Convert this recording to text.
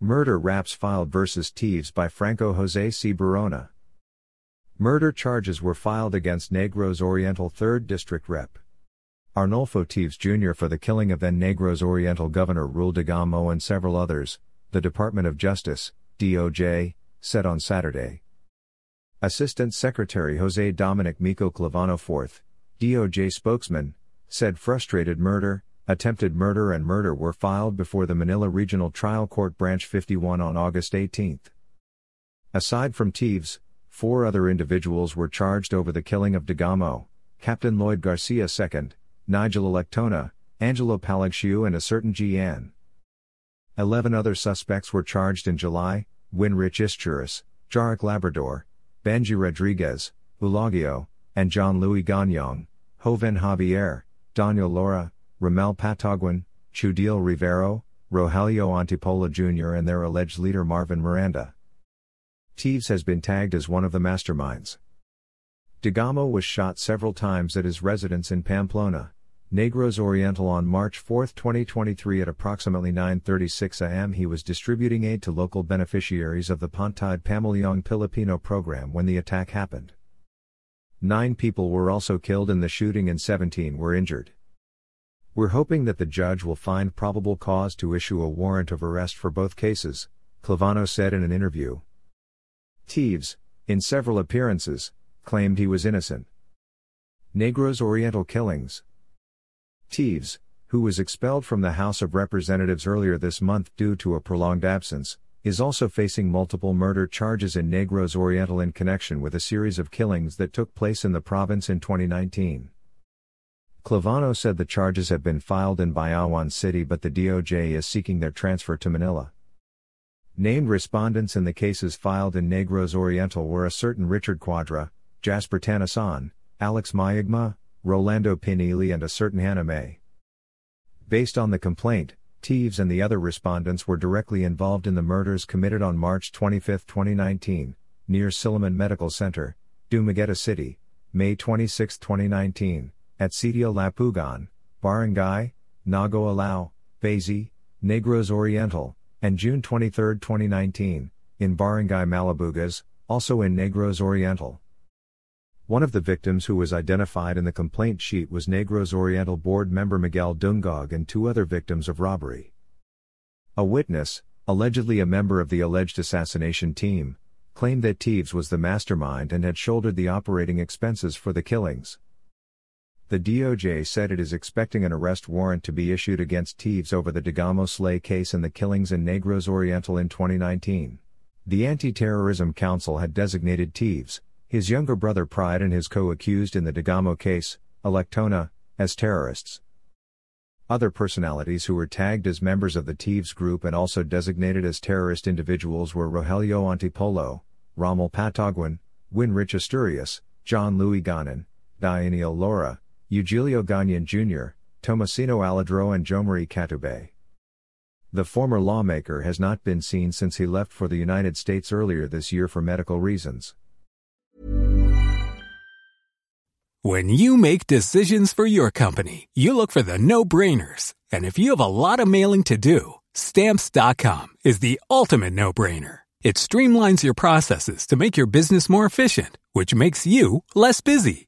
Murder raps filed versus Teves by Franco Jose C. Barona. Murder charges were filed against Negros Oriental 3rd District Rep. Arnulfo Teves Jr. for the killing of then Negros Oriental Governor Roel Degamo and several others, the Department of Justice, DOJ, said on Saturday. Assistant Secretary Jose Dominic Mico Clavano IV, DOJ spokesman, said frustrated murder, attempted murder and murder were filed before the Manila Regional Trial Court Branch 51 on August 18. Aside from Teves, four other individuals were charged over the killing of Degamo, Captain Lloyd Garcia II, Nigel Electona, Angelo Palagtiw and a certain Gian. Eleven other suspects were charged in July, Winrich Isturis, Joric Labrador, Benji Rodriguez, Eulogio, and John Louis Gonyon, Joven Javier, Daniel Laura, Rommel Pattaguan, Jhudiel Rivero, Rogelio Antipolo Jr. and their alleged leader Marvin Miranda. Teves has been tagged as one of the masterminds. Degamo was shot several times at his residence in Pamplona, Negros Oriental on March 4, 2023 at approximately 9.36 am he was distributing aid to local beneficiaries of the Pantawid Pamilyang Pilipino program when the attack happened. Nine people were also killed in the shooting and 17 were injured. We're hoping that the judge will find probable cause to issue a warrant of arrest for both cases, Clavano said in an interview. Teves, in several appearances, claimed he was innocent. Negros Oriental killings. Teves, who was expelled from the House of Representatives earlier this month due to a prolonged absence, is also facing multiple murder charges in Negros Oriental in connection with a series of killings that took place in the province in 2019. Clavano said the charges have been filed in Bayawan City but the DOJ is seeking their transfer to Manila. Named respondents in the cases filed in Negros Oriental were a certain Richard Quadra, Jasper Tanasan, Alex Mayagma, Rolando Pinili and a certain Hannah May. Based on the complaint, Teves and the other respondents were directly involved in the murders committed on March 25, 2019, near Silliman Medical Center, Dumaguete City, May 26, 2019, at Sitio Lapugan, Barangay, Nago Alao, Basay, Negros Oriental, and June 23, 2019, in Barangay Malabugas, also in Negros Oriental. One of the victims who was identified in the complaint sheet was Negros Oriental board member Miguel Dungog and two other victims of robbery. A witness, allegedly a member of the alleged assassination team, claimed that Teves was the mastermind and had shouldered the operating expenses for the killings. The DOJ said it is expecting an arrest warrant to be issued against Teves over the Degamo Slay case and the killings in Negros Oriental in 2019. The Anti Terrorism Council had designated Teves, his younger brother Pride and his co-accused in the Degamo case, Electona, as terrorists. Other personalities who were tagged as members of the Teves group and also designated as terrorist individuals were Rogelio Antipolo, Rommel Pattaguan, Winrich Isturis, John Louis Gonyon, Daniel Laura, Eulogio Gonyon Jr., Tomasino Aladro and Jomari Catube. The former lawmaker has not been seen since he left for the United States earlier this year for medical reasons. When you make decisions for your company, you look for the no brainers. And if you have a lot of mailing to do, stamps.com is the ultimate no brainer. It streamlines your processes to make your business more efficient, which makes you less busy.